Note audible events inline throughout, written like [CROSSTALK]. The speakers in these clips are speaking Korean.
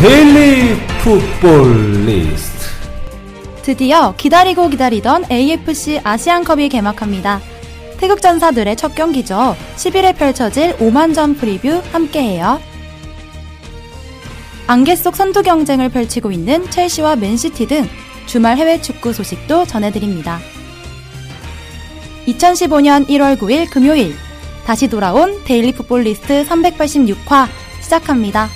데일리 풋볼 리스트 드디어 기다리고 기다리던 AFC 아시안컵이 개막합니다. 태극 전사들의 첫 경기죠. 10일에 펼쳐질 오만전 프리뷰 함께해요. 안개 속 선두 경쟁을 펼치고 있는 첼시와 맨시티 등 주말 해외 축구 소식도 전해드립니다. 2015년 1월 9일 금요일 다시 돌아온 데일리 풋볼 리스트 386화 시작합니다.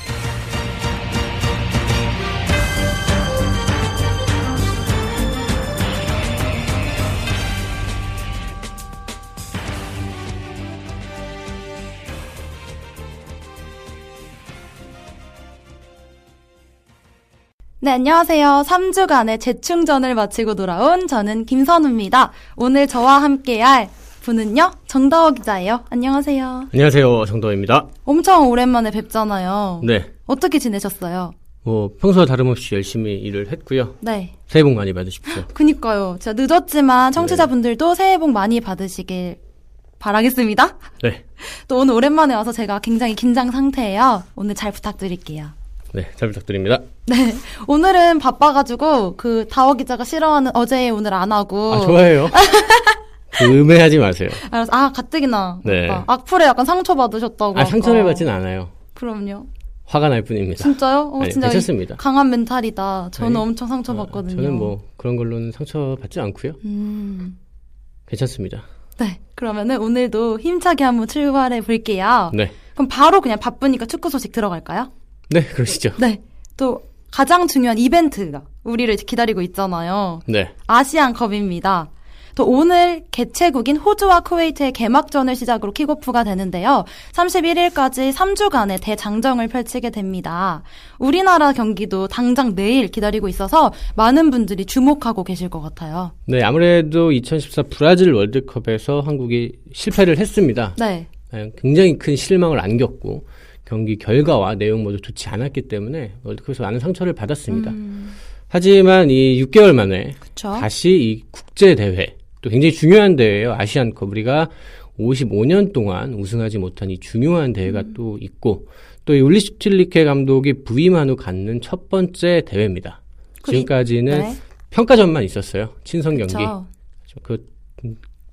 네, 안녕하세요. 3주간의 재충전을 마치고 돌아온 저는 김선우입니다. 오늘 저와 함께할 분은요, 정다워 기자예요. 안녕하세요. 안녕하세요. 정도입니다. 엄청 오랜만에 뵙잖아요. 네. 어떻게 지내셨어요? 뭐 평소와 다름없이 열심히 일을 했고요. 네. 새해 복 많이 받으십시오. [LAUGHS] 그니까요. 제가 늦었지만 청취자분들도 새해 복 많이 받으시길 바라겠습니다. 네. [LAUGHS] 또 오늘 오랜만에 와서 제가 굉장히 긴장 상태예요. 오늘 잘 부탁드릴게요. 네. 잘 부탁드립니다. 네. 오늘은 바빠가지고 그 다워 기자가 싫어하는 어제 오늘 안 하고. 아, 좋아해요. [LAUGHS] 그 음해하지 마세요. 알았어. 아, 가뜩이나. 네. 오빠. 악플에 약간 상처받으셨다고. 아, 상처를 아까. 받진 않아요. 그럼요. 화가 날 뿐입니다. 진짜요? 어, 아니, 진짜 괜찮습니다. 강한 멘탈이다. 저는 아니, 엄청 상처받거든요. 어, 저는 뭐 그런 걸로는 상처 받지 않고요. 음. 괜찮습니다. 네. 그러면은 오늘도 힘차게 한번 출발해 볼게요. 네. 그럼 바로 그냥 바쁘니까 축구 소식 들어갈까요? 네, 그러시죠. 네. 또 가장 중요한 이벤트가 우리를 기다리고 있잖아요. 네. 아시안컵입니다. 또 오늘 개최국인 호주와 쿠웨이트의 개막전을 시작으로 킥오프가 되는데요. 31일까지 3주간의 대장정을 펼치게 됩니다. 우리나라 경기도 당장 내일 기다리고 있어서 많은 분들이 주목하고 계실 것 같아요. 네, 아무래도 2014 브라질 월드컵에서 한국이 실패를 했습니다. 네. 네, 굉장히 큰 실망을 안겼고 경기 결과와 내용 모두 좋지 않았기 때문에 월드컵에서 많은 상처를 받았습니다. 음, 하지만 이 6개월 만에 그쵸. 다시 이 국제 대회 또 굉장히 중요한 대회예요. 아시안컵 우리가 55년 동안 우승하지 못한 이 중요한 대회가 음. 또 있고 또 이 울리슈 틸리케 감독이 부임한 후 갖는 첫 번째 대회입니다. 그 지금까지는 네. 평가전만 있었어요. 친선 경기. 그쵸. 그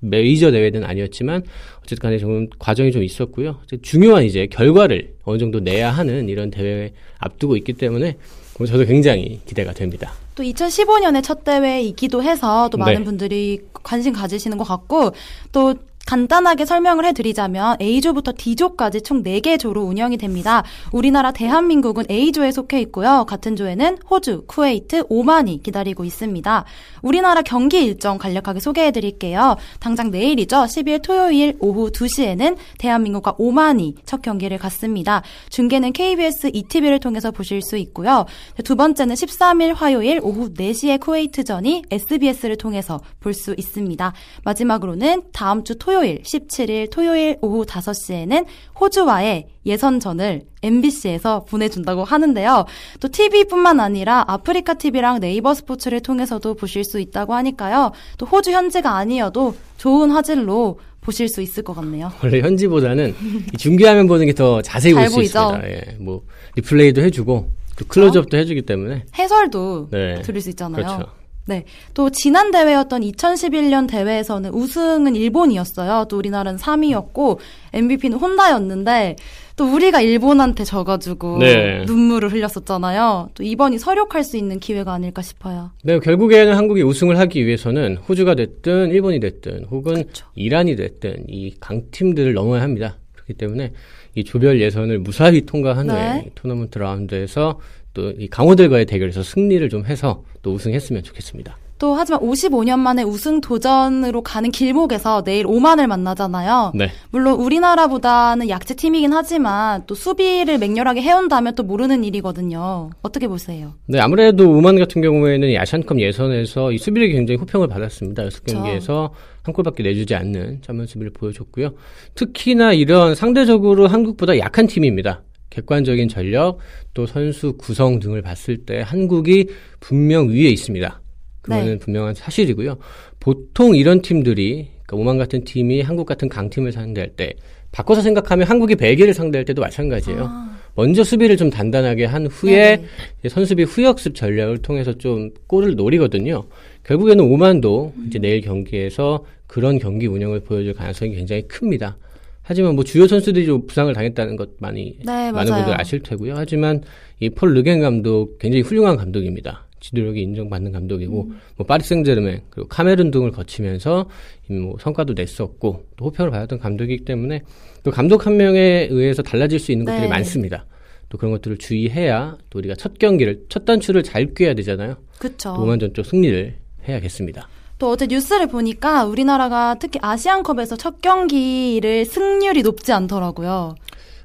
메이저 대회는 아니었지만 어쨌든 간에 좀 과정이 좀 있었고요. 중요한 이제 결과를 어느 정도 내야 하는 이런 대회 앞두고 있기 때문에 뭐 저도 굉장히 기대가 됩니다. 또 2015년에 첫 대회이기도 해서 또 많은 네. 분들이 관심 가지시는 것 같고 또 간단하게 설명을 해드리자면 A조부터 D조까지 총 4개 조로 운영이 됩니다. 우리나라 대한민국은 A조에 속해 있고요. 같은 조에는 호주, 쿠웨이트, 오만이 기다리고 있습니다. 우리나라 경기 일정 간략하게 소개해드릴게요. 당장 내일이죠. 10일 토요일 오후 2시에는 대한민국과 오만이 첫 경기를 갖습니다. 중계는 KBS ETV를 통해서 보실 수 있고요. 두 번째는 13일 화요일 오후 4시에 쿠웨이트전이 SBS를 통해서 볼 수 있습니다. 마지막으로는 다음 주 토요일 17일 토요일 오후 5시에는 호주와의 예선전을 MBC에서 보내준다고 하는데요. 또 TV뿐만 아니라 아프리카 TV랑 네이버 스포츠를 통해서도 보실 수 있다고 하니까요. 또 호주 현지가 아니어도 좋은 화질로 보실 수 있을 것 같네요. 원래 현지보다는 이 중계화면 보는 게 더 자세히 잘볼 수? 있습니다. 예, 뭐 리플레이도 해주고 또 클로즈업도 해주기 때문에 해설도 네. 들을 수 있잖아요. 그렇죠. 네. 또 지난 대회였던 2011년 대회에서는 우승은 일본이었어요. 또 우리나라는 3위였고 MVP는 혼다였는데 또 우리가 일본한테 져가지고 네. 눈물을 흘렸었잖아요. 또 이번이 서력할 수 있는 기회가 아닐까 싶어요. 네, 결국에는 한국이 우승을 하기 위해서는 호주가 됐든 일본이 됐든 혹은 그렇죠. 이란이 됐든 이 강팀들을 넘어야 합니다. 그렇기 때문에 이 조별 예선을 무사히 통과한 네. 후에 이 토너먼트 라운드에서 또 이 강호들과의 대결에서 승리를 좀 해서 또 우승했으면 좋겠습니다. 또 하지만 55년 만에 우승 도전으로 가는 길목에서 내일 오만을 만나잖아요. 네. 물론 우리나라보다는 약체 팀이긴 하지만 또 수비를 맹렬하게 해온다면 또 모르는 일이거든요. 어떻게 보세요? 네, 아무래도 오만 같은 경우에는 이 아시안컵 예선에서 이 수비력이 굉장히 호평을 받았습니다. 여섯 그쵸. 경기에서 한 골밖에 내주지 않는 짠만 수비를 보여줬고요. 특히나 이런 상대적으로 한국보다 약한 팀입니다. 객관적인 전력, 또 선수 구성 등을 봤을 때 한국이 분명 위에 있습니다. 그거는 네. 분명한 사실이고요. 보통 이런 팀들이 그러니까 오만 같은 팀이 한국 같은 강팀을 상대할 때 바꿔서 생각하면 한국이 벨기에를 상대할 때도 마찬가지예요. 먼저 수비를 좀 단단하게 한 후에 네네. 이제 선수비 후역습 전략을 통해서 좀 골을 노리거든요. 결국에는 오만도 이제 내일 경기에서 그런 경기 운영을 보여줄 가능성이 굉장히 큽니다. 하지만 뭐 주요 선수들이 좀 부상을 당했다는 것 많이 네, 많은 맞아요. 분들 아실 테고요. 하지만 이 폴 르겐 감독 굉장히 훌륭한 감독입니다. 지도력이 인정받는 감독이고 음. 뭐 파리 생제르맹 그리고 카메룬 등을 거치면서 뭐 성과도 냈었고 또 호평을 받았던 감독이기 때문에 또 감독 한 명에 의해서 달라질 수 있는 것들이 네. 많습니다. 또 그런 것들을 주의해야 또 우리가 첫 경기를 첫 단추를 잘 꿰야 되잖아요. 그쵸. 오만전 쪽 승리를 해야겠습니다. 또 어제 뉴스를 보니까 우리나라가 특히 아시안컵에서 첫 경기를 승률이 높지 않더라고요.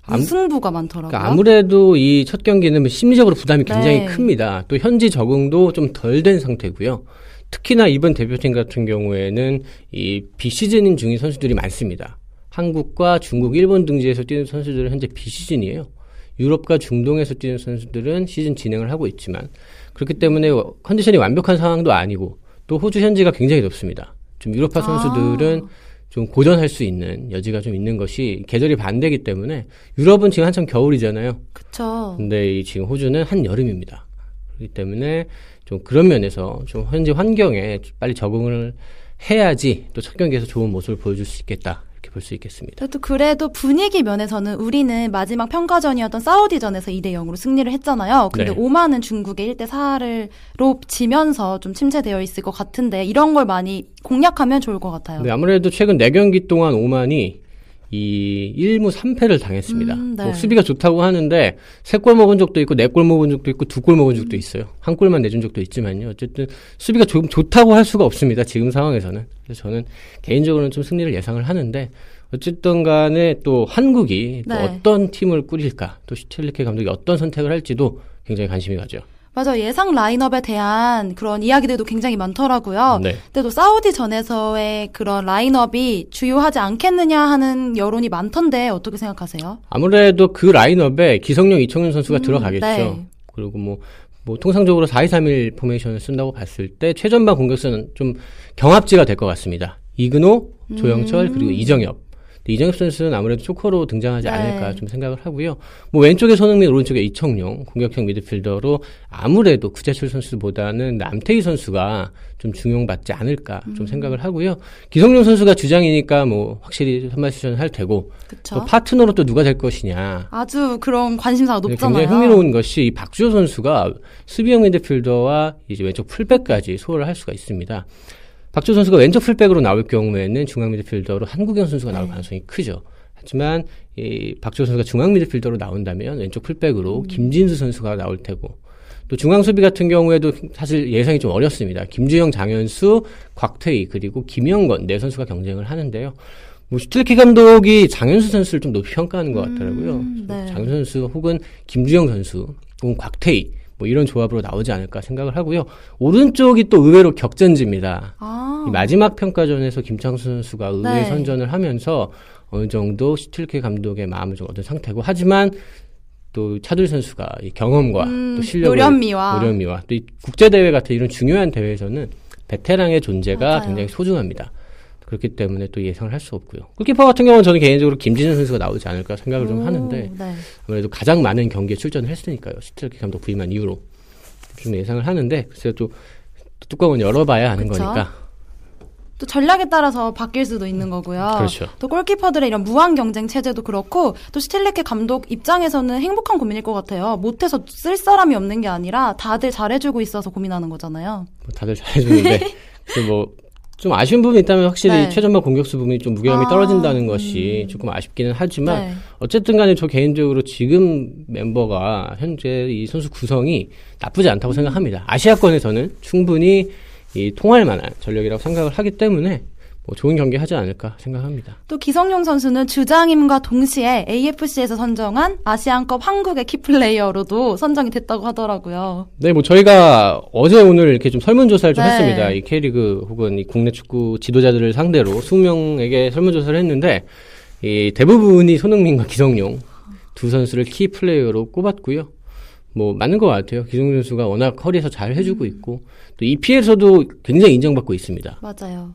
암- 무승부가 많더라고요. 그러니까 아무래도 이 첫 경기는 뭐 심리적으로 부담이 굉장히 네. 큽니다. 또 현지 적응도 좀 덜 된 상태고요. 특히나 이번 대표팀 같은 경우에는 이 비시즌인 중인 선수들이 많습니다. 한국과 중국, 일본 등지에서 뛰는 선수들은 현재 비시즌이에요. 유럽과 중동에서 뛰는 선수들은 시즌 진행을 하고 있지만 그렇기 때문에 컨디션이 완벽한 상황도 아니고 또 호주 현지가 굉장히 덥습니다. 좀 유럽파 선수들은 좀 고전할 수 있는 여지가 좀 있는 것이 계절이 반대기 때문에 유럽은 지금 한참 겨울이잖아요. 그쵸. 근데 이 지금 호주는 한 여름입니다. 그렇기 때문에 좀 그런 면에서 좀 현재 환경에 빨리 적응을 해야지 또 첫 경기에서 좋은 모습을 보여줄 수 있겠다 이렇게 볼 수 있겠습니다. 또 그래도 분위기 면에서는 우리는 마지막 평가전이었던 사우디전에서 2대 0으로 승리를 했잖아요. 근데 네. 오만은 중국에 1대 4로 지면서 좀 침체되어 있을 것 같은데 이런 걸 많이 공략하면 좋을 것 같아요. 네, 아무래도 최근 4경기 동안 오만이 이 1무 3패를 당했습니다. 음, 네. 뭐 수비가 좋다고 하는데 3골 먹은 적도 있고 4골 먹은 적도 있고 2골 먹은 적도 있어요. 한 골만 내준 적도 있지만요. 어쨌든 수비가 좀 좋다고 할 수가 없습니다. 지금 상황에서는. 그래서 저는 개인적으로는 좀 승리를 예상을 하는데 어쨌든 간에 또 한국이 또 네. 어떤 팀을 꾸릴까 또 슈틸리케 감독이 어떤 선택을 할지도 굉장히 관심이 가죠. 맞아 예상 라인업에 대한 그런 이야기들도 굉장히 많더라고요. 네. 근데 또 사우디 전에서의 그런 라인업이 주요하지 않겠느냐 하는 여론이 많던데 어떻게 생각하세요? 아무래도 그 라인업에 기성용 이청용 선수가 음, 들어가겠죠. 네. 그리고 뭐, 뭐 통상적으로 4-2-3-1 포메이션을 쓴다고 봤을 때 최전방 공격수는 좀 경합지가 될 것 같습니다. 이근호, 조영철 그리고 이정협. 이정협 선수는 아무래도 조커로 등장하지 네. 않을까 좀 생각을 하고요. 뭐 왼쪽에 손흥민, 오른쪽에 이청용 공격형 미드필더로 아무래도 구자철 선수보다는 남태희 선수가 좀 중용받지 않을까 좀 음. 생각을 하고요. 기성용 선수가 주장이니까 뭐 확실히 선발 시전을 할 테고? 또 파트너로 또 누가 될 것이냐. 아주 그런 관심사가 네, 높잖아요. 굉장히 흥미로운 것이 이 박주호 선수가 수비형 미드필더와 이제 왼쪽 풀백까지 소화를 할 수가 있습니다. 박주호 선수가 왼쪽 풀백으로 나올 경우에는 중앙 미드필더로 한국영 선수가 나올 네. 가능성이 크죠. 하지만 이 박주호 선수가 중앙 미드필더로 나온다면 왼쪽 풀백으로 음. 김진수 선수가 나올 테고 또 중앙 수비 같은 경우에도 사실 예상이 좀 어렵습니다. 김주영, 장현수, 곽태희 그리고 김영건 네 선수가 경쟁을 하는데요. 뭐 슈틸키 감독이 장현수 선수를 좀 높이 평가하는 것 같더라고요. 음, 네. 장현수 선수 혹은 김주영 선수 혹은 곽태희 뭐 이런 조합으로 나오지 않을까 생각을 하고요. 오른쪽이 또 의외로 격전지입니다. 아, 이 마지막 평가전에서 김창수 선수가 의외 네. 선전을 하면서 어느 정도 슈틸케 감독의 마음을 좀 얻은 상태고 하지만 또 차두리 선수가 이 경험과 음, 또 실력을 노련미와. 노련미와 또이 국제 대회 같은 이런 중요한 대회에서는 베테랑의 존재가 맞아요. 굉장히 소중합니다. 그렇기 때문에 또 예상을 할 수 없고요. 골키퍼 같은 경우는 저는 개인적으로 김진현 선수가 나오지 않을까 생각을 좀 오, 하는데 네. 아무래도 가장 많은 경기에 출전을 했으니까요. 슈틸케 감독 부임한 이후로 좀 예상을 하는데 글쎄요 또 뚜껑은 열어봐야 하는 그쵸. 거니까 또 전략에 따라서 바뀔 수도 있는 거고요. 그렇죠. 또 골키퍼들의 이런 무한 경쟁 체제도 그렇고 또 스틸레케 감독 입장에서는 행복한 고민일 것 같아요. 못해서 쓸 사람이 없는 게 아니라 다들 잘해주고 있어서 고민하는 거잖아요. 뭐 다들 잘해주는데 [LAUGHS] 뭐 좀 아쉬운 부분이 있다면 확실히 네. 최전방 공격수 부분이 좀 무게감이 아, 떨어진다는 것이 조금 아쉽기는 하지만 네. 어쨌든 간에 저 개인적으로 지금 멤버가 현재 이 선수 구성이 나쁘지 않다고 생각합니다. 아시아권에서는 충분히 이 통할 만한 전력이라고 생각을 하기 때문에 뭐 좋은 경기 하지 않을까 생각합니다. 또 기성용 선수는 주장임과 동시에 AFC에서 선정한 아시안컵 한국의 키플레이어로도 선정이 됐다고 하더라고요. 네, 뭐 저희가 어제 오늘 이렇게 좀 설문조사를 좀 네. 했습니다. 이 K리그 혹은 이 국내 축구 지도자들을 상대로 20명에게 설문조사를 했는데 이 대부분이 손흥민과 기성용 두 선수를 key player로 꼽았고요. 뭐 맞는 것 같아요. 기성용 선수가 워낙 허리에서 잘 해주고 있고 또 EPL에서도 굉장히 인정받고 있습니다. 맞아요.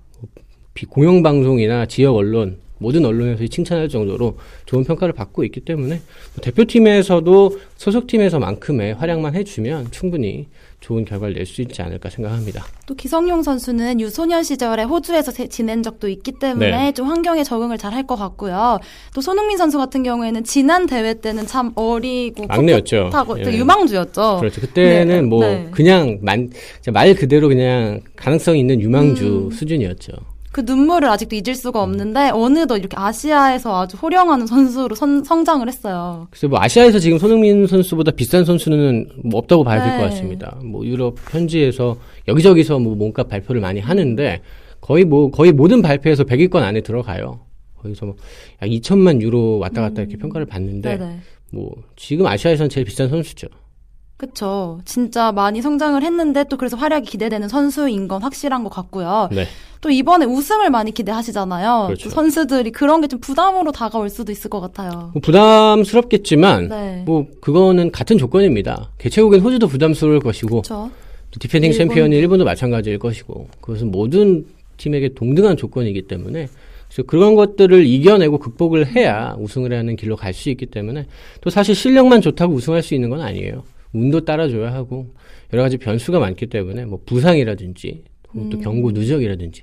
비- 공영방송이나 지역 언론 모든 언론에서 칭찬할 정도로 좋은 평가를 받고 있기 때문에 뭐 대표팀에서도 소속팀에서만큼의 활약만 해주면 충분히 좋은 결과를 낼 수 있지 않을까 생각합니다. 또 기성용 선수는 유소년 시절에 호주에서 세- 지낸 적도 있기 때문에 네. 좀 환경에 적응을 잘 할 것 같고요. 또 손흥민 선수 같은 경우에는 지난 대회 때는 참 어리고 막내였죠. 예. 유망주였죠. 그렇죠. 그때는 네, 뭐 네. 그냥 만, 말 그대로 그냥 가능성 있는 유망주 음. 수준이었죠. 그 눈물을 아직도 잊을 수가 없는데 어느덧 이렇게 아시아에서 아주 호령하는 선수로 선- 성장을 했어요. 그래서 뭐 아시아에서 지금 손흥민 선수보다 비싼 선수는 뭐 없다고 봐야 될것 네. 같습니다. 뭐 유럽 현지에서 여기저기서 뭐 몸값 발표를 많이 하는데 거의 뭐 거의 모든 발표에서 100위권 안에 들어가요. 거기서 뭐 약 2천만 유로 왔다 갔다 이렇게 평가를 받는데 음. 네네. 뭐 지금 아시아에서는 제일 비싼 선수죠. 그쵸. 진짜 많이 성장을 했는데 또 그래서 활약이 기대되는 선수인 건 확실한 것 같고요. 네. 또 이번에 우승을 많이 기대하시잖아요. 그렇죠. 또 선수들이 그런 게 좀 부담으로 다가올 수도 있을 것 같아요. 뭐 부담스럽겠지만 네. 뭐 그거는 같은 조건입니다. 개최국인 호주도 부담스러울 것이고 그렇죠. 또 defending 일본. 챔피언이 일본도 마찬가지일 것이고 그것은 모든 팀에게 동등한 조건이기 때문에 그래서 그런 것들을 이겨내고 극복을 해야 우승을 하는 길로 갈 수 있기 때문에 또 사실 실력만 좋다고 우승할 수 있는 건 아니에요. 운도 따라줘야 하고 여러 가지 변수가 많기 때문에 뭐 부상이라든지 또 경고 누적이라든지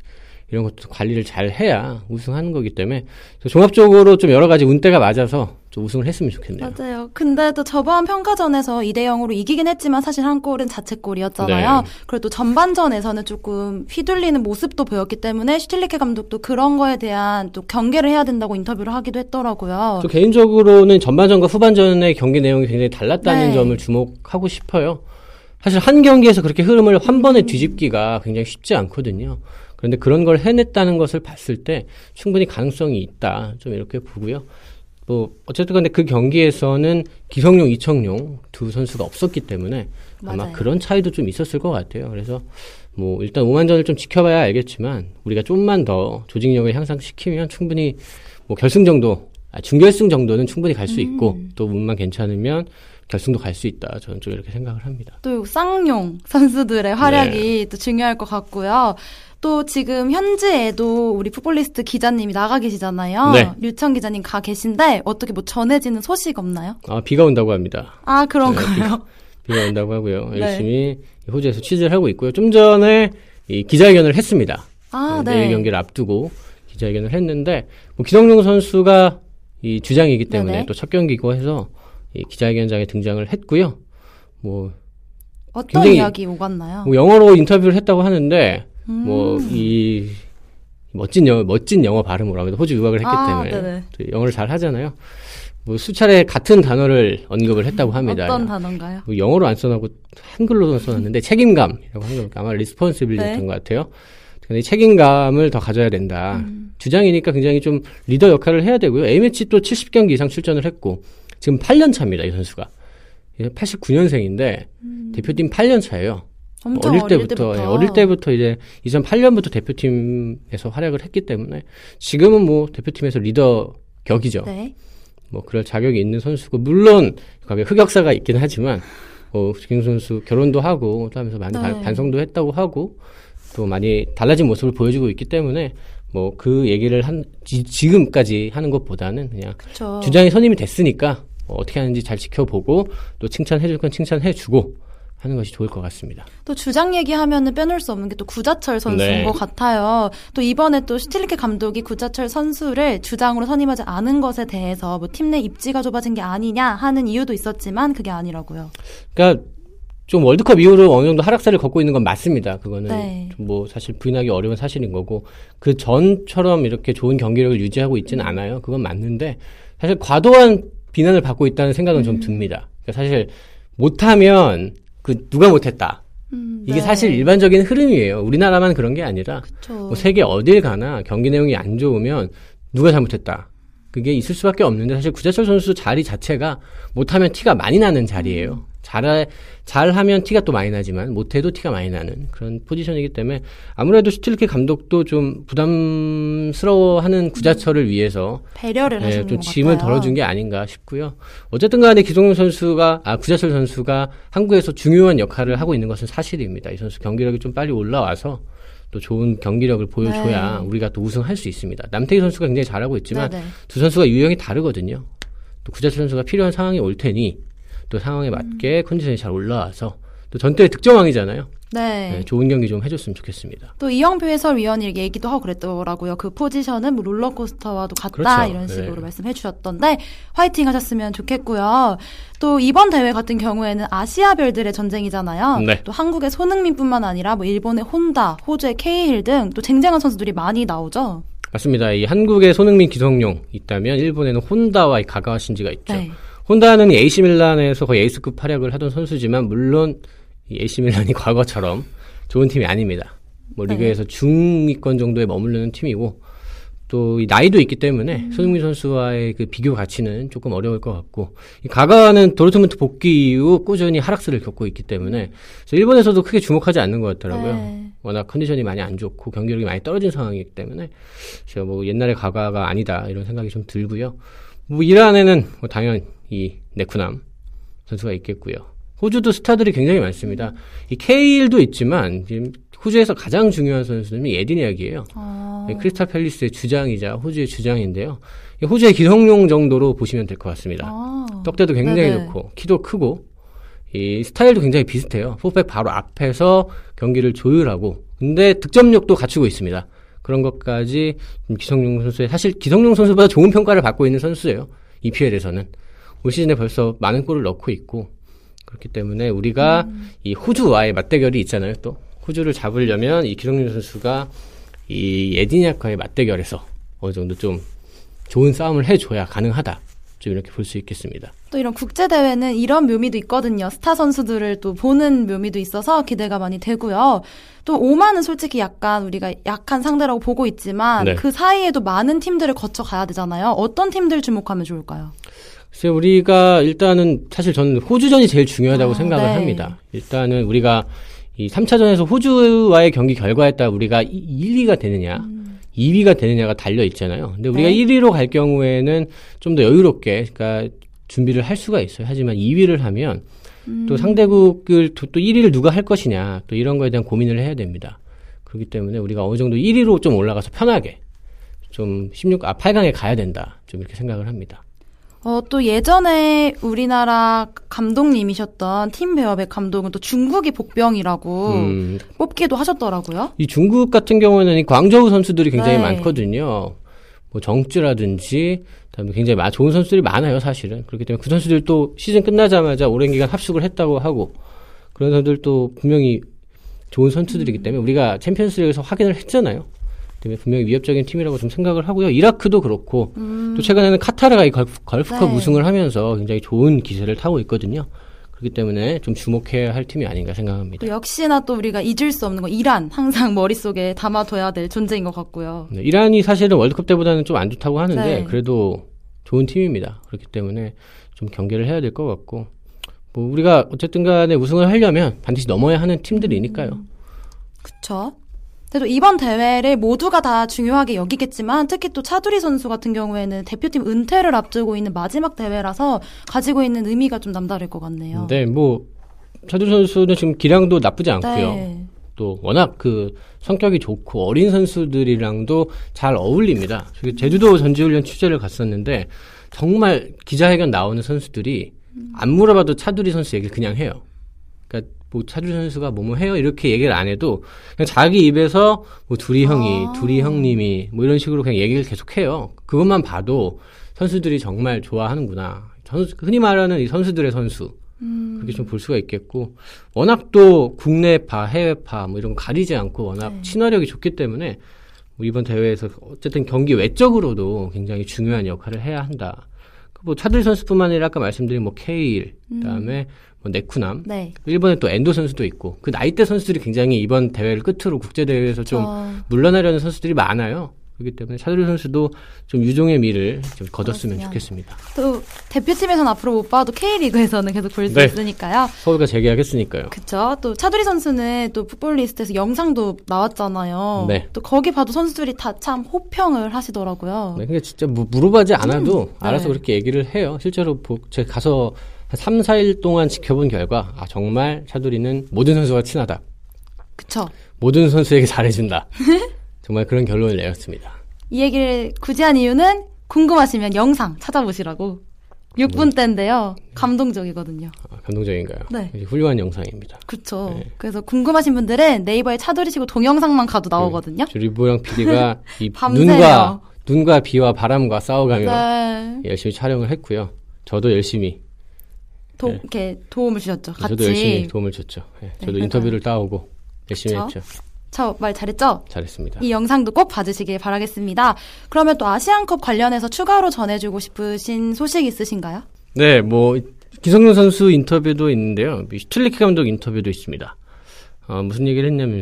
이런 것도 관리를 잘 해야 우승하는 거기 때문에 종합적으로 좀 여러 가지 운대가 맞아서 좀 우승을 했으면 좋겠네요. 맞아요. 근데 또 저번 평가전에서 2대 0으로 이기긴 했지만 사실 한 골은 자책골이었잖아요. 네. 그리고 또 전반전에서는 조금 휘둘리는 모습도 보였기 때문에 슈틸리케 감독도 그런 거에 대한 또 경계를 해야 된다고 인터뷰를 하기도 했더라고요. 저 개인적으로는 전반전과 후반전의 경기 내용이 굉장히 달랐다는 네. 점을 주목하고 싶어요. 사실 한 경기에서 그렇게 흐름을 한 번에 뒤집기가 굉장히 쉽지 않거든요. 그런데 그런 걸 해냈다는 것을 봤을 때 충분히 가능성이 있다. 좀 이렇게 보고요. 뭐 어쨌든 간에 그 경기에서는 기성용, 이청용 두 선수가 없었기 때문에 아마 맞아요. 그런 차이도 좀 있었을 것 같아요. 그래서 뭐 일단 오만전을 좀 지켜봐야 알겠지만 우리가 좀만 더 조직력을 향상시키면 충분히 뭐 결승 정도, 아, 중결승 정도는 충분히 갈 수 있고 음. 또 운만 괜찮으면 결승도 갈 수 있다. 저는 좀 이렇게 생각을 합니다. 또 쌍용 선수들의 활약이 또 중요할 것 같고요. 또 지금 현지에도 우리 풋볼리스트 기자님이 나가 계시잖아요. 네. 류청 기자님 가 계신데 어떻게 뭐 전해지는 소식 없나요? 아 비가 온다고 합니다. 아 그런 네. [LAUGHS] 비가 온다고 하고요. 네. 열심히 호주에서 취재를 하고 있고요. 좀 전에 이 기자회견을 했습니다. 아 내일 네. 경기를 앞두고 기자회견을 했는데 뭐 기성용 선수가 이 주장이기 때문에 네네. 또첫 경기고 해서 이 기자회견장에 등장을 했고요. 뭐, 어떤 굉장히 이야기 오갔나요? 뭐 영어로 인터뷰를 했다고 하는데 음. 뭐이 멋진 영어 멋진 영어 발음으로 아무래도 호주 유학을 했기 아, 때문에 영어를 잘 하잖아요. 뭐 수차례 같은 단어를 언급을 했다고 합니다. 어떤 단어인가요? 뭐 영어로 안 써놓고 한글로 써놨는데 책임감이라고 하는 거 아마 responsibility인 네. 것 같아요. 근데 이 책임감을 더 가져야 된다. 음. 주장이니까 굉장히 좀 리더 역할을 해야 되고요. A매치 또 70경기 이상 출전을 했고 지금 8년 차입니다. 이 선수가. 89년생인데 대표팀 8년 차예요. 어릴 어릴 때부터, 때부터, 예, 어릴 때부터 이제 2008년부터 대표팀에서 활약을 했기 때문에 지금은 뭐 대표팀에서 리더 격이죠. 네. 뭐 그럴 자격이 있는 선수고 물론 거기에 흑역사가 있긴 하지만 어, 김 선수 결혼도 하고 또 하면서 많이 네. 반- 반성도 했다고 하고 또 많이 달라진 모습을 보여주고 있기 때문에 뭐 그 얘기를 한 지, 지금까지 하는 것보다는 그냥 그렇죠. 주장이 선임이 됐으니까 어, 어떻게 하는지 잘 지켜보고 또 칭찬해줄 건 칭찬해주고 하는 것이 좋을 것 같습니다. 또 주장 얘기하면은 빼놓을 수 없는 게 또 구자철 선수인 네. 것 같아요. 또 이번에 또 슈틸리케 감독이 구자철 선수를 주장으로 선임하지 않은 것에 대해서 뭐 팀 내 입지가 좁아진 게 아니냐 하는 이유도 있었지만 그게 아니라고요. 그러니까 좀 월드컵 이후로 어느 정도 하락세를 걷고 있는 건 맞습니다. 그거는 네. 좀뭐 사실 부인하기 어려운 사실인 거고 그 전처럼 이렇게 좋은 경기력을 유지하고 있지는 않아요. 그건 맞는데 사실 과도한 비난을 받고 있다는 생각은 좀 듭니다. 그러니까 사실 못하면 그 누가 못했다 음, 이게 네. 사실 일반적인 흐름이에요. 우리나라만 그런 게 아니라. 뭐 세계 어딜 가나 경기 내용이 안 좋으면 누가 잘못했다. 그게 있을 수밖에 없는데 사실 구자철 선수 자리 자체가 못하면 티가 많이 나는 자리예요. 잘 잘하면 티가 또 많이 나지만 못해도 티가 많이 나는 그런 포지션이기 때문에 아무래도 슈틸케 감독도 좀 부담스러워하는 구자철을 위해서 배려를 네, 좀것 짐을 같아요. 덜어준 게 아닌가 싶고요. 어쨌든 간에 기성용 선수가, 아, 구자철 선수가 한국에서 중요한 역할을 하고 있는 것은 사실입니다. 이 선수 경기력이 좀 빨리 올라와서 또 좋은 경기력을 보여줘야 네. 우리가 또 우승할 수 있습니다. 남태희 선수가 굉장히 잘하고 있지만 네네. 두 선수가 유형이 다르거든요. 또 구자철 선수가 필요한 상황이 올 테니 또 상황에 맞게 컨디션이 잘 올라와서 또 전대의 득점왕이잖아요. 네. 네, 좋은 경기 좀 해줬으면 좋겠습니다. 또 이영표 해설위원이 얘기도 하고 그랬더라고요. 그 포지션은 뭐 롤러코스터와도 같다 그렇죠. 이런 식으로 네. 말씀해 주셨던데 화이팅 하셨으면 좋겠고요. 또 이번 대회 같은 경우에는 아시아별들의 전쟁이잖아요. 네. 또 한국의 손흥민뿐만 아니라 뭐 일본의 혼다, 호주의 케이힐 등 또 쟁쟁한 선수들이 많이 나오죠. 맞습니다. 이 한국에 손흥민, 기성용 있다면 일본에는 혼다와 이 가가와 신지가 있죠. 네. 혼다는 이 AC 밀란에서 거의 에이스급 활약을 하던 선수지만 물론 이 AC 밀란이 [LAUGHS] 과거처럼 좋은 팀이 아닙니다. 뭐 네. 리그에서 중위권 정도에 머무르는 팀이고 또이 나이도 있기 때문에 손흥민 선수와의 그 비교 가치는 조금 어려울 것 같고 이 가가는 도르트문트 복귀 이후 꾸준히 하락세를 겪고 있기 때문에 그래서 일본에서도 크게 주목하지 않는 것 같더라고요. 네. 워낙 컨디션이 많이 안 좋고 경기력이 많이 떨어진 상황이기 때문에 제가 뭐 옛날의 가가가 아니다 이런 생각이 좀 들고요. 뭐 이란에는 뭐 당연 이 네쿠남 선수가 있겠고요. 호주도 스타들이 굉장히 많습니다. 이 케일도 있지만 지금 호주에서 가장 중요한 선수는 예디니악이에요. 어, 네, 크리스탈 팰리스의 주장이자 호주의 주장인데요. 이 호주의 기성용 정도로 보시면 될 것 같습니다. 아. 떡대도 굉장히 네네. 좋고 키도 크고 이 스타일도 굉장히 비슷해요. 포백 바로 앞에서 경기를 조율하고 근데 득점력도 갖추고 있습니다. 그런 것까지 좀 기성용 선수의 사실 기성용 선수보다 좋은 평가를 받고 있는 선수예요. EPL에서는 올 시즌에 벌써 많은 골을 넣고 있고 그렇기 때문에 우리가 음. 이 호주와의 맞대결이 있잖아요. 또 호주를 잡으려면 이 기성용 선수가 이 에디냐과의 맞대결에서 어느 정도 좀 좋은 싸움을 해줘야 가능하다. 좀 이렇게 볼 수 있겠습니다. 또 이런 국제 대회는 이런 묘미도 있거든요. 스타 선수들을 또 보는 묘미도 있어서 기대가 많이 되고요. 또 오만은 솔직히 약간 우리가 약한 상대라고 보고 있지만 네. 그 사이에도 많은 팀들을 거쳐 가야 되잖아요. 어떤 팀들 주목하면 좋을까요? 글쎄 우리가 일단은 사실 저는 호주전이 제일 중요하다고 아, 생각을 네. 합니다. 일단은 우리가 이 3차전에서 호주와의 경기 결과에 따라 우리가 1, 2가 되느냐, 2위가 되느냐가 달려 있잖아요. 근데 우리가 음. 네. 1위로 갈 경우에는 좀 더 여유롭게 그러니까 준비를 할 수가 있어요. 하지만 2위를 하면 음. 또 상대국을 또, 또 1위를 누가 할 것이냐, 또 이런 거에 대한 고민을 해야 됩니다. 그렇기 때문에 우리가 어느 정도 1위로 좀 올라가서 편하게 좀 16, 아, 8강에 가야 된다. 좀 이렇게 생각을 합니다. 어, 또 예전에 우리나라 감독님이셨던 팀 베어백 감독은 또 중국이 복병이라고 음, 뽑기도 하셨더라고요. 이 중국 같은 경우에는 이 광저우 선수들이 굉장히 네. 많거든요. 뭐 정쯔라든지 그다음에 굉장히 마- 좋은 선수들이 많아요, 사실은. 그렇기 때문에 그 선수들 또 시즌 끝나자마자 오랜 기간 합숙을 했다고 하고 그런 선수들도 분명히 좋은 선수들이기 때문에 우리가 챔피언스리그에서 확인을 했잖아요. 때문에 분명히 위협적인 팀이라고 좀 생각을 하고요. 이라크도 그렇고 또 최근에는 카타르가 이 걸프, 걸프컵 음. 네. 우승을 하면서 굉장히 좋은 기세를 타고 있거든요. 그렇기 때문에 좀 주목해야 할 팀이 아닌가 생각합니다. 또 역시나 또 우리가 잊을 수 없는 거 이란 항상 머릿속에 담아둬야 될 존재인 것 같고요. 네, 이란이 사실은 월드컵 때보다는 좀 안 좋다고 하는데 네. 그래도 좋은 팀입니다. 그렇기 때문에 좀 경계를 해야 될 것 같고 뭐 우리가 어쨌든 간에 우승을 하려면 반드시 넘어야 하는 팀들이니까요. 그쵸? 그래도 이번 대회를 모두가 다 중요하게 여기겠지만 특히 또 차두리 선수 같은 경우에는 대표팀 은퇴를 앞두고 있는 마지막 대회라서 가지고 있는 의미가 좀 남다를 것 같네요. 근데 뭐 차두리 선수는 지금 기량도 나쁘지 않고요. 네. 또 워낙 그 성격이 좋고 어린 선수들이랑도 잘 어울립니다. 제주도 전지훈련 취재를 갔었는데 정말 기자회견 나오는 선수들이 안 물어봐도 차두리 선수 얘기를 그냥 해요. 그러니까 뭐 차두리 선수가 뭐뭐 해요 이렇게 얘기를 안 해도 그냥 자기 입에서 뭐 둘이 형이 아. 둘이 형님이 뭐 이런 식으로 그냥 얘기를 계속 해요. 그것만 봐도 선수들이 정말 좋아하는구나. 선수, 흔히 말하는 이 선수들의 선수. 그렇게 좀 볼 수가 있겠고 워낙 또 국내파 해외파 뭐 이런 거 가리지 않고 워낙 네. 친화력이 좋기 때문에 뭐 이번 대회에서 어쨌든 경기 외적으로도 굉장히 중요한 역할을 해야 한다. 그뭐 차들 선수뿐만 아니라 아까 말씀드린 뭐 케일 그다음에 뭐 네쿠남, 네. 일본에 또 엔도 선수도 있고 그 나이대 선수들이 굉장히 이번 대회를 끝으로 국제 대회에서 좀 저- 물러나려는 선수들이 많아요. 그렇기 때문에 차두리 선수도 좀 유종의 미를 좀 거뒀으면. 좋겠습니다. 또 대표팀에서는 앞으로 못 봐도 K리그에서는 계속 볼수 네. 있으니까요. 서울과 재계약했으니까요. 그쵸. 또 차두리 선수는 또 풋볼리스트에서 영상도 나왔잖아요. 네. 또 거기 봐도 선수들이 다 참 호평을 하시더라고요. 네, 그게 진짜 무- 물어보지 않아도 알아서 네. 그렇게 얘기를 해요. 실제로 보- 제가 가서 한 3, 4일 동안 지켜본 결과 아 정말 차두리는 모든 선수와 친하다. 그쵸. 모든 선수에게 잘해준다. [LAUGHS] 정말 그런 결론을 내렸습니다. 이 얘기를 굳이 한 이유는 궁금하시면 영상 찾아보시라고. 6분 때인데요. 감동적이거든요. 아, 감동적인가요? 네. 훌륭한 영상입니다. 그쵸. 네. 그래서 궁금하신 분들은 네이버에 차두리시고 동영상만 가도 나오거든요. 저 리보영 PD가 이. [LAUGHS] 눈과 눈과 비와 바람과 싸워가며 네. 열심히 촬영을 했고요. 저도 열심히 도, 네. 이렇게 도움을 주셨죠. 같이. 저도 열심히 도움을 줬죠. 예, 저도 네, 인터뷰를 따오고 열심히 그쵸? 했죠. 저 말 잘했죠? 잘했습니다. 이 영상도 꼭 봐주시길 바라겠습니다. 그러면 또 아시안컵 관련해서 추가로 전해주고 싶으신 소식 있으신가요? 네, 뭐 기성용 선수 인터뷰도 있는데요. 이 슈틀리케 감독 인터뷰도 있습니다. 어, 무슨 얘기를 했냐면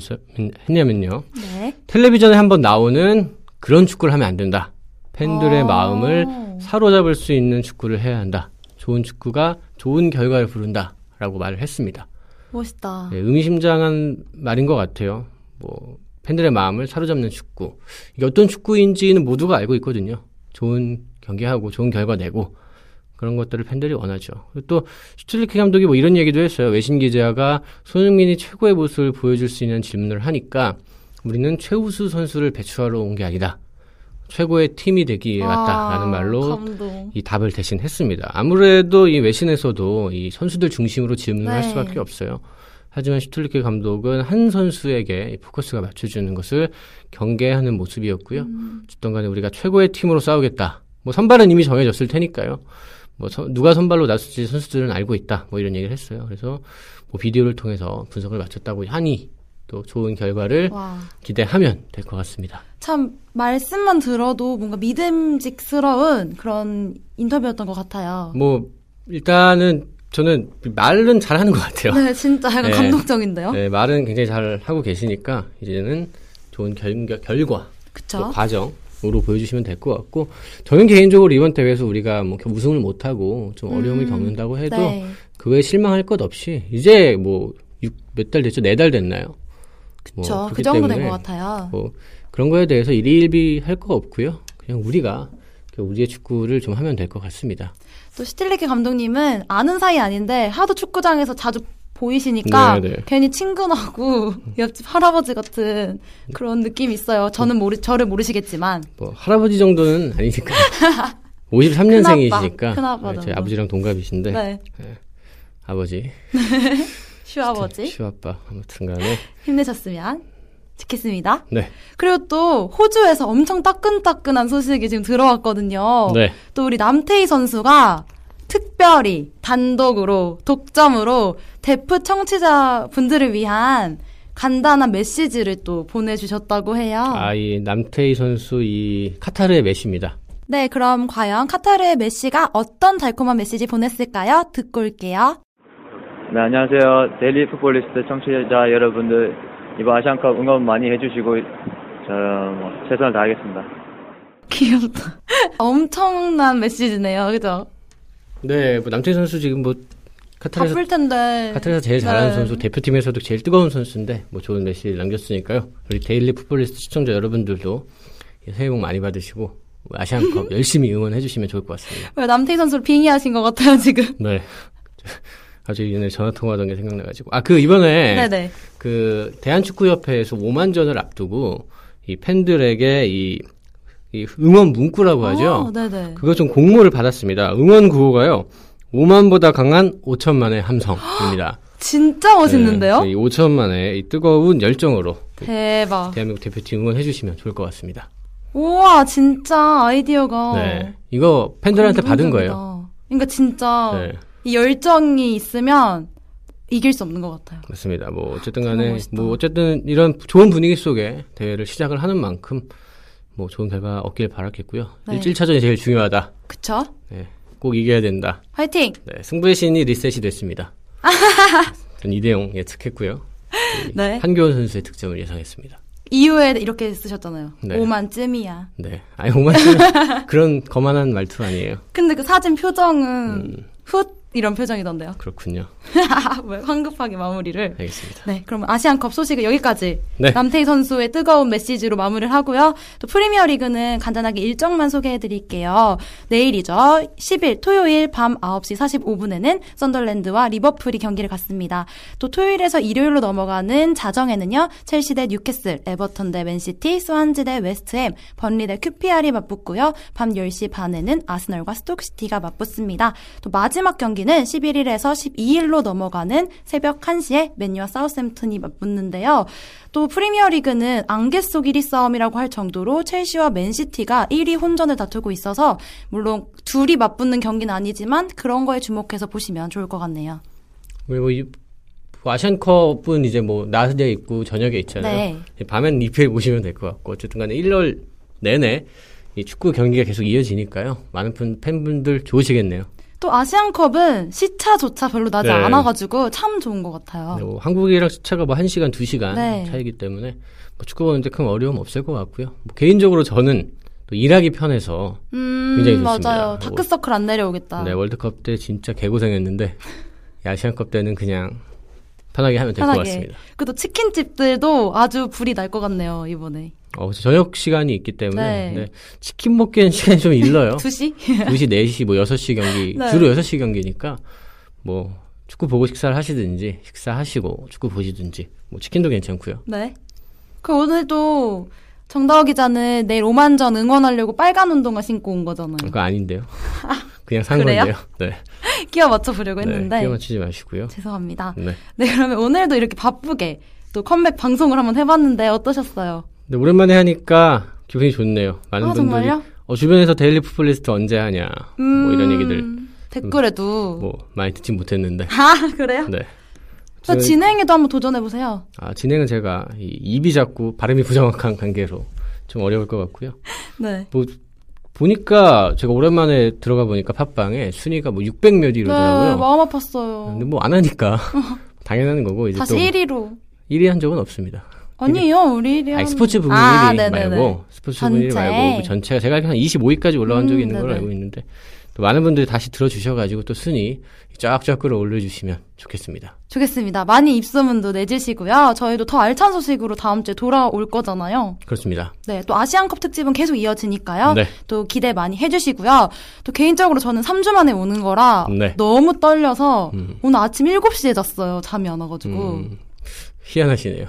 했냐면요. 네. 텔레비전에 한번 나오는 그런 축구를 하면 안 된다. 팬들의 아. 마음을 사로잡을 수 있는 축구를 해야 한다. 좋은 축구가 좋은 결과를 부른다라고 말을 했습니다. 멋있다. 네, 의미심장한 말인 것 같아요. 뭐 팬들의 마음을 사로잡는 축구. 이게 어떤 축구인지는 모두가 알고 있거든요. 좋은 경기하고 좋은 결과 내고 그런 것들을 팬들이 원하죠. 그리고 또 슈틸리케 감독이 뭐 이런 얘기도 했어요. 외신 기자가 손흥민이 최고의 모습을 보여줄 수 있는 질문을 하니까 우리는 최우수 선수를 배출하러 온 게 아니다. 최고의 팀이 되기 위해 왔다라는 아, 말로 감동. 이 답을 대신 했습니다. 아무래도 이 외신에서도 이 선수들 중심으로 질문을 할 네. 수밖에 없어요. 하지만 슈틸리케 감독은 한 선수에게 이 포커스가 맞춰주는 것을 경계하는 모습이었고요. 음. 어쨌든 간에 우리가 최고의 팀으로 싸우겠다. 뭐 선발은 이미 정해졌을 테니까요. 뭐 서- 누가 선발로 나설지 선수들은 알고 있다. 뭐 이런 얘기를 했어요. 그래서 뭐 비디오를 통해서 분석을 마쳤다고 하니 또 좋은 결과를 와. 기대하면 될 것 같습니다. 참 말씀만 들어도 뭔가 믿음직스러운 그런 인터뷰였던 것 같아요. 뭐 일단은 저는 말은 잘하는 것 같아요. 네, 진짜 약간 네. 감동적인데요. 네, 말은 굉장히 잘 하고 계시니까 이제는 좋은 결, 결과, 그쵸? 또 과정으로 보여주시면 될 것 같고 저는 개인적으로 이번 대회에서 우리가 뭐 우승을 못하고 좀 어려움을 음, 겪는다고 해도 네. 그거에 실망할 것 없이 이제 뭐 몇 달 됐죠? 네 달 됐나요? 뭐 그쵸. 그 그렇기 정도 된 것 같아요. 뭐 그런 거에 대해서 일희일비 할 거 없고요. 그냥 우리가 그 우리의 축구를 좀 하면 될 것 같습니다. 또 슈틸리케 감독님은 아는 사이 아닌데 하도 축구장에서 자주 보이시니까 네, 네. 괜히 친근하고 [LAUGHS] 옆집 할아버지 같은 그런 느낌이 있어요. 저는 모르 저를 모르시겠지만. 뭐 할아버지 정도는 아니니까. [LAUGHS] 53년생이시니까. 큰아빠 저희 정도. 아버지랑 동갑이신데. 네. 아버지. [LAUGHS] 슈아버지. 슈아빠. 아무튼간에. 힘내셨으면 좋겠습니다. 네. 그리고 또 호주에서 엄청 따끈따끈한 소식이 지금 들어왔거든요. 네. 또 우리 남태희 선수가 특별히 단독으로 독점으로 데프 청취자 분들을 위한 간단한 메시지를 또 보내주셨다고 해요. 아, 이 남태희 선수 이 카타르의 메시입니다. 네, 그럼 과연 카타르의 메시가 어떤 달콤한 메시지 보냈을까요? 듣고 올게요. 네, 안녕하세요. 데일리 풋볼리스트 청취자 여러분들, 이번 아시안컵 응원 많이 해주시고, 저, 뭐, 최선을 다하겠습니다. 귀엽다. [LAUGHS] 엄청난 메시지네요, 그죠? 네, 뭐 남태희 선수 지금 뭐 카타르에서 바쁠 텐데. 카타르에서 제일 잘하는 네. 선수, 대표팀에서도 제일 뜨거운 선수인데 뭐 좋은 메시지를 남겼으니까요. 우리 데일리 풋볼리스트 시청자 여러분들도 새해 복 많이 받으시고 아시안컵 [LAUGHS] 열심히 응원해 주시면 좋을 것 같습니다. 왜 남태희 선수를 빙의하신 것 같아요, 지금. 네. [LAUGHS] 아주 전에 전화 통화하던 게 생각나가지고 아 그 이번에 네네. 그 대한축구협회에서 오만전을 앞두고 이 팬들에게 이, 이 응원 문구라고 하죠. 어, 네네. 그거 좀 공모를 받았습니다. 응원 구호가요. 5만보다 강한 5천만의 함성입니다. [GASPS] 진짜 멋있는데요? 네, 이 5천만의 이 뜨거운 열정으로 대박. 대한민국 대표팀 응원해 주시면 좋을 것 같습니다. 우와, 진짜 아이디어가. 네. 이거 팬들한테 받은 거예요. 감동적이다. 그러니까 진짜 네. 이 열정이 있으면 이길 수 없는 것 같아요. 맞습니다. 뭐 어쨌든 간에. 뭐 어쨌든 이런 좋은 분위기 속에 대회를 시작을 하는 만큼 뭐 좋은 결과 얻길 바랐겠고요. 네. 1차전이 제일 중요하다. 그쵸? 네. 꼭 이겨야 된다. 화이팅! 네. 승부의 신이 리셋이 됐습니다. [LAUGHS] 전 이대용 예측했고요. 네. 한교원 선수의 득점을 예상했습니다. 이후에 이렇게 쓰셨잖아요. 네. 오만쯤이야. 네. 아니, 정말 [LAUGHS] 그런 거만한 말투 아니에요. 근데 그 사진 표정은 음. 훗 이런 표정이던데요. 그렇군요. [LAUGHS] 왜 황급하게 마무리를. 알겠습니다. 네, 그럼 아시안컵 소식은 여기까지. 네. 남태희 선수의 뜨거운 메시지로 마무리를 하고요. 또 프리미어 리그는 간단하게 일정만 소개해 드릴게요. 내일이죠. 10일 토요일 밤 9시 45분에는 썬덜랜드와 리버풀이 경기를 갖습니다. 또 토요일에서 일요일로 넘어가는 자정에는요. 첼시 대 뉴캐슬, 에버턴 대 맨시티, 스완지 대 웨스트햄, 번리 대 QPR이 맞붙고요. 밤 10시 반에는 아스널과 스톡시티가 맞붙습니다. 또 마지막 경기는 11일에서 12일로 넘어가는 새벽 1시에 맨유와 사우스햄튼이 맞붙는데요. 또 프리미어리그는 안개 속 1위 싸움이라고 할 정도로 첼시와 맨시티가 1위 혼전을 다투고 있어서 물론 둘이 맞붙는 경기는 아니지만 그런 거에 주목해서 보시면 좋을 것 같네요. 그리고 이 아시안컵은 이제 뭐 낮에 있고 저녁에 있잖아요. 밤엔 리플 보시면 될 것 같고 어쨌든 간에 1월 내내 이 축구 경기가 계속 이어지니까요. 많은 분, 팬분들 좋으시겠네요. 또 아시안컵은 시차조차 별로 나지 네. 않아가지고 참 좋은 것 같아요. 네, 뭐 한국이랑 시차가 뭐 1시간, 2시간 네. 차이기 때문에 뭐 축구 보는데 큰 어려움 없을 것 같고요. 뭐 개인적으로 저는 또 일하기 편해서 음, 굉장히 좋습니다. 맞아요. 다크서클 안 내려오겠다. 네, 월드컵 때 진짜 개고생했는데 [LAUGHS] 이 아시안컵 때는 그냥 편하게 하면 될 것. 같습니다. 그또 치킨집들도 아주 불이 날 것 같네요, 이번에. 어, 저녁 시간이 있기 때문에 네. 네, 치킨 먹기엔 시간이 좀 일러요. 2시? 2시, 4시, 뭐 6시 경기, [LAUGHS] 네. 주로 6시 경기니까 뭐 축구 보고 식사를 하시든지 식사하시고 축구 보시든지 뭐 치킨도 괜찮고요. 네. 그 오늘도 정다워 기자는 내일 오만전 응원하려고 빨간 운동화 신고 온 거잖아요. 그거 아닌데요. [LAUGHS] 그냥 산 그래요? 건데요. 네. [LAUGHS] 끼워 맞춰 보려고 네, 했는데. 끼워 맞추지 마시고요. 죄송합니다. 네. 네, 그러면 오늘도 이렇게 바쁘게 또 컴백 방송을 한번 해봤는데 어떠셨어요? 근데 오랜만에 하니까 기분이 좋네요. 많은 아, 분들이 정말요? 어, 주변에서 데일리 풋볼리스트 언제 하냐 뭐 이런 얘기들 음, 댓글에도. 뭐 많이 듣지 못했는데 아, 그래요? 네. 저 진행에도 한번 도전해 보세요. 아, 진행은 제가 이 입이 자꾸 발음이 부정확한 관계로 좀 어려울 것 같고요. [LAUGHS] 네. 뭐 보니까 제가 오랜만에 들어가 보니까 팟빵에 순위가 뭐 600몇 네, 위로더라고요. 마음 아팠어요. 근데 뭐 안 하니까 [LAUGHS] 당연한 거고 이제 다시 또 1위로. 1위 한 적은 없습니다. 아니에요, 우리 1위. 아니, 스포츠 부분 아, 1위 네네네. 말고 스포츠 부분 1위 전체. 말고 그 전체가 제가 한 25위까지 올라간 적이 음, 있는 걸로 네네. 알고 있는데 또 많은 분들이 다시 들어주셔가지고 또 순위 쫙쫙 끌어올려주시면 좋겠습니다. 좋겠습니다. 많이 입소문도 내주시고요. 저희도 더 알찬 소식으로 다음 주에 돌아올 거잖아요. 그렇습니다. 네, 또 아시안컵 특집은 계속 이어지니까요. 네. 또 기대 많이 해주시고요. 또 개인적으로 저는 3주 만에 오는 거라 네. 너무 떨려서 음. 오늘 아침 7시에 잤어요. 잠이 안 와가지고. 음, 희한하시네요.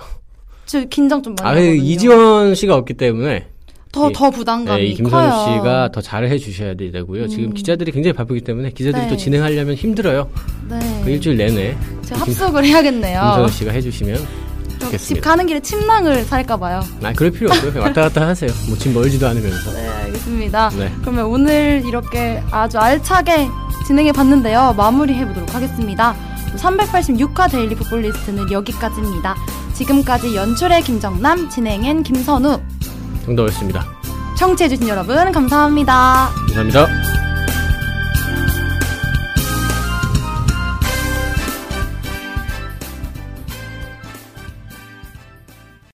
저 긴장 좀 많이 아, 하거든요. 이지원 씨가 없기 때문에 더, 이- 더 부담감이 네, 이 김선우 커요. 씨가 더 잘 해 주셔야 되고요. 지금 기자들이 굉장히 바쁘기 때문에 기자들이 네. 또 진행하려면 힘들어요. 네. 그 일주일 내내 제가 합숙을 해야겠네요. 김선우 씨가 해주시면 좀집 좋겠습니다. 가는 길에 침낭을 살까봐요. 아, 그럴 필요. 그냥 왔다 갔다 하세요. 뭐집 멀지도 않으면서. 네, 알겠습니다. 네. 그러면 오늘 이렇게 아주 알차게 진행해 봤는데요. 마무리해 보도록 하겠습니다. 386화 데일리 풋볼리스트는 여기까지입니다. 지금까지 연출의 김정남, 진행엔 김선우. 정답이었습니다. 청취해주신 여러분, 감사합니다. 감사합니다.